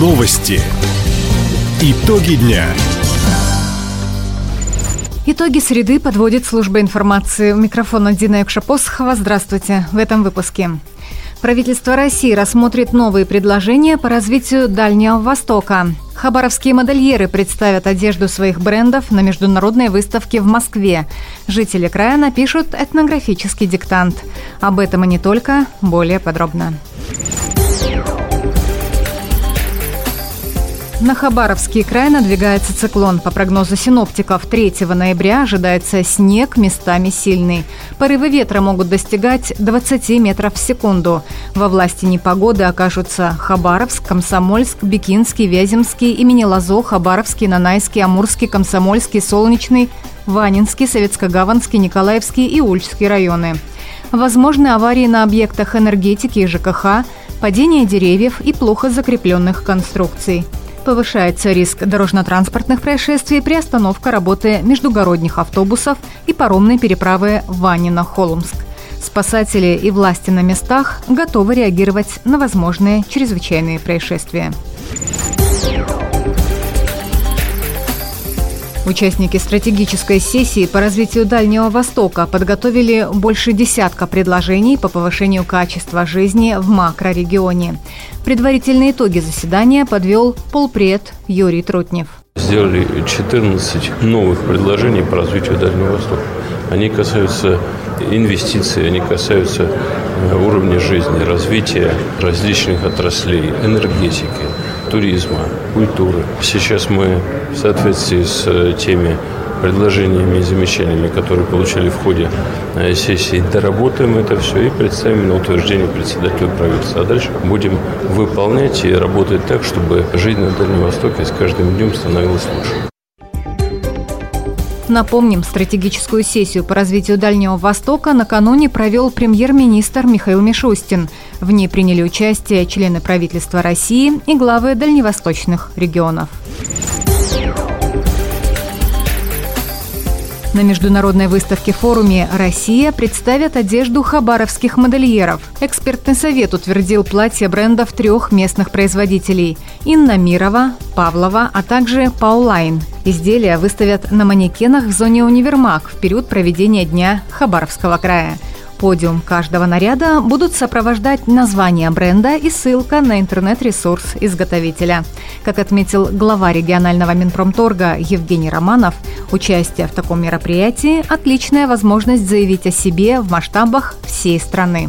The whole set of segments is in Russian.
Новости. Итоги дня. Итоги среды подводит служба информации. У микрофона Дина Экшапосхова. Здравствуйте. В этом выпуске. Правительство России рассмотрит новые предложения по развитию Дальнего Востока. Хабаровские модельеры представят одежду своих брендов на международной выставке в Москве. Жители края напишут этнографический диктант. Об этом и не только, более подробно. На Хабаровский край надвигается циклон. По прогнозу синоптиков, 3 ноября ожидается снег, местами сильный. Порывы ветра могут достигать 20 метров в секунду. Во власти непогоды окажутся Хабаровск, Комсомольск, Бикинский, Вяземский, имени Лазо, Хабаровский, Нанайский, Амурский, Комсомольский, Солнечный, Ванинский, Советско-Гаванский, Николаевский и Ульчский районы. Возможны аварии на объектах энергетики и ЖКХ, падение деревьев и плохо закрепленных конструкций. Повышается риск дорожно-транспортных происшествий при остановке работы междугородних автобусов и паромной переправы Ванина-Холмск. Спасатели и власти на местах готовы реагировать на возможные чрезвычайные происшествия. Участники стратегической сессии по развитию Дальнего Востока подготовили больше десятка предложений по повышению качества жизни в макрорегионе. Предварительные итоги заседания подвел полпред Юрий Трутнев. Сделали 14 новых предложений по развитию Дальнего Востока. Они касаются инвестиций, они касаются э, уровня жизни, развития различных отраслей, энергетики, туризма, культуры. Сейчас мы в соответствии с э, теми предложениями и замечаниями, которые получили в ходе э, сессии, доработаем это все и представим на утверждение председателю правительства. А дальше будем выполнять и работать так, чтобы жизнь на Дальнем Востоке с каждым днем становилась лучше. Напомним, стратегическую сессию по развитию Дальнего Востока накануне провел премьер-министр Михаил Мишустин. В ней приняли участие члены правительства России и главы дальневосточных регионов. На международной выставке-форуме «Россия» представят одежду хабаровских модельеров. Экспертный совет утвердил платья брендов трех местных производителей – Инна Мирова, Павлова, а также Паулайн. Изделия выставят на манекенах в зоне «Универмаг» в период проведения Дня Хабаровского края – Подиум каждого наряда будут сопровождать название бренда и ссылка на интернет-ресурс изготовителя. Как отметил глава регионального Минпромторга Евгений Романов, участие в таком мероприятии – отличная возможность заявить о себе в масштабах всей страны.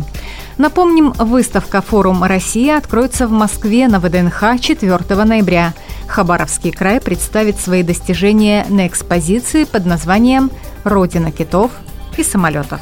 Напомним, выставка «Форум Россия» откроется в Москве на ВДНХ 4 ноября. Хабаровский край представит свои достижения на экспозиции под названием «Родина китов и самолетов».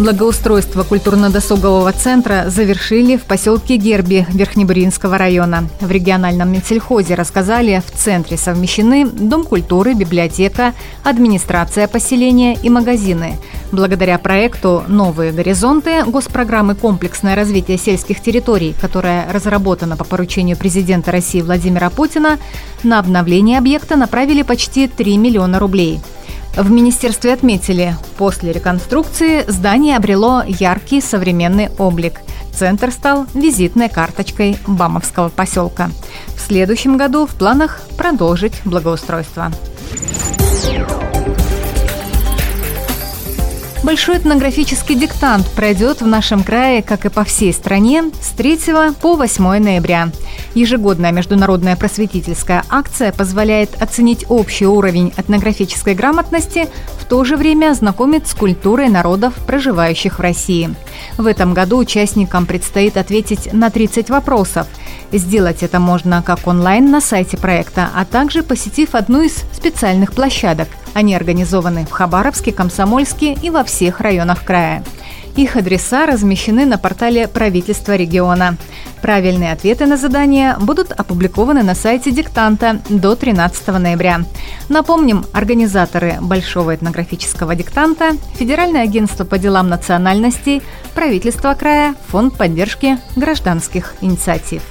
Благоустройство культурно-досугового центра завершили в поселке Герби Верхнебуринского района. В региональном медсельхозе рассказали, в центре совмещены Дом культуры, библиотека, администрация поселения и магазины. Благодаря проекту «Новые горизонты» госпрограммы «Комплексное развитие сельских территорий», которая разработана по поручению президента России Владимира Путина, на обновление объекта направили почти 3 миллиона рублей – в министерстве отметили, после реконструкции здание обрело яркий современный облик. Центр стал визитной карточкой Бамовского поселка. В следующем году в планах продолжить благоустройство. Большой этнографический диктант пройдет в нашем крае, как и по всей стране, с 3 по 8 ноября. Ежегодная международная просветительская акция позволяет оценить общий уровень этнографической грамотности, в то же время знакомит с культурой народов, проживающих в России. В этом году участникам предстоит ответить на 30 вопросов. Сделать это можно как онлайн на сайте проекта, а также посетив одну из специальных площадок. Они организованы в Хабаровске, Комсомольске и во всех районах края. Их адреса размещены на портале правительства региона. Правильные ответы на задания будут опубликованы на сайте диктанта до 13 ноября. Напомним, организаторы Большого этнографического диктанта – Федеральное агентство по делам национальностей, правительство края, Фонд поддержки гражданских инициатив.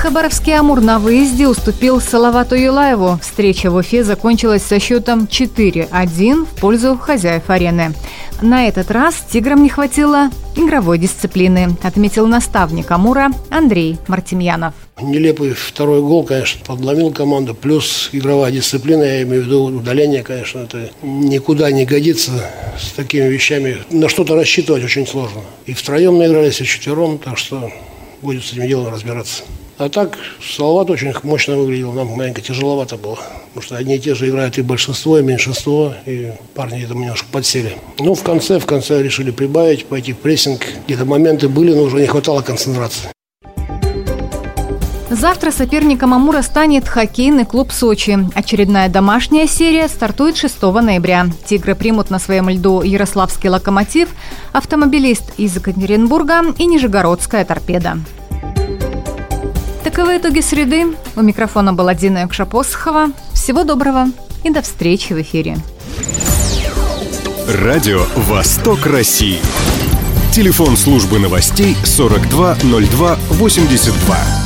Хабаровский «Амур» на выезде уступил Салавату Юлаеву. Встреча в Уфе закончилась со счетом 4-1 в пользу хозяев арены. На этот раз «Тиграм» не хватило игровой дисциплины, отметил наставник «Амура» Андрей Мартемьянов. Нелепый второй гол, конечно, подломил команду. Плюс игровая дисциплина, я имею в виду удаление, конечно, это никуда не годится с такими вещами. На что-то рассчитывать очень сложно. И втроем наигрались, и четвером, так что будет с этим делом разбираться. А так, Салават очень мощно выглядел, нам маленько тяжеловато было. Потому что одни и те же играют и большинство, и меньшинство, и парни этому немножко подсели. Ну, в конце, в конце решили прибавить, пойти в прессинг. Где-то моменты были, но уже не хватало концентрации. Завтра соперником Амура станет хоккейный клуб «Сочи». Очередная домашняя серия стартует 6 ноября. «Тигры» примут на своем льду Ярославский «Локомотив», автомобилист из Екатеринбурга и Нижегородская «Торпеда». Таковы итоги среды. У микрофона была Дина Якшапосхова. Всего доброго и до встречи в эфире. Радио «Восток России». Телефон службы новостей 420282.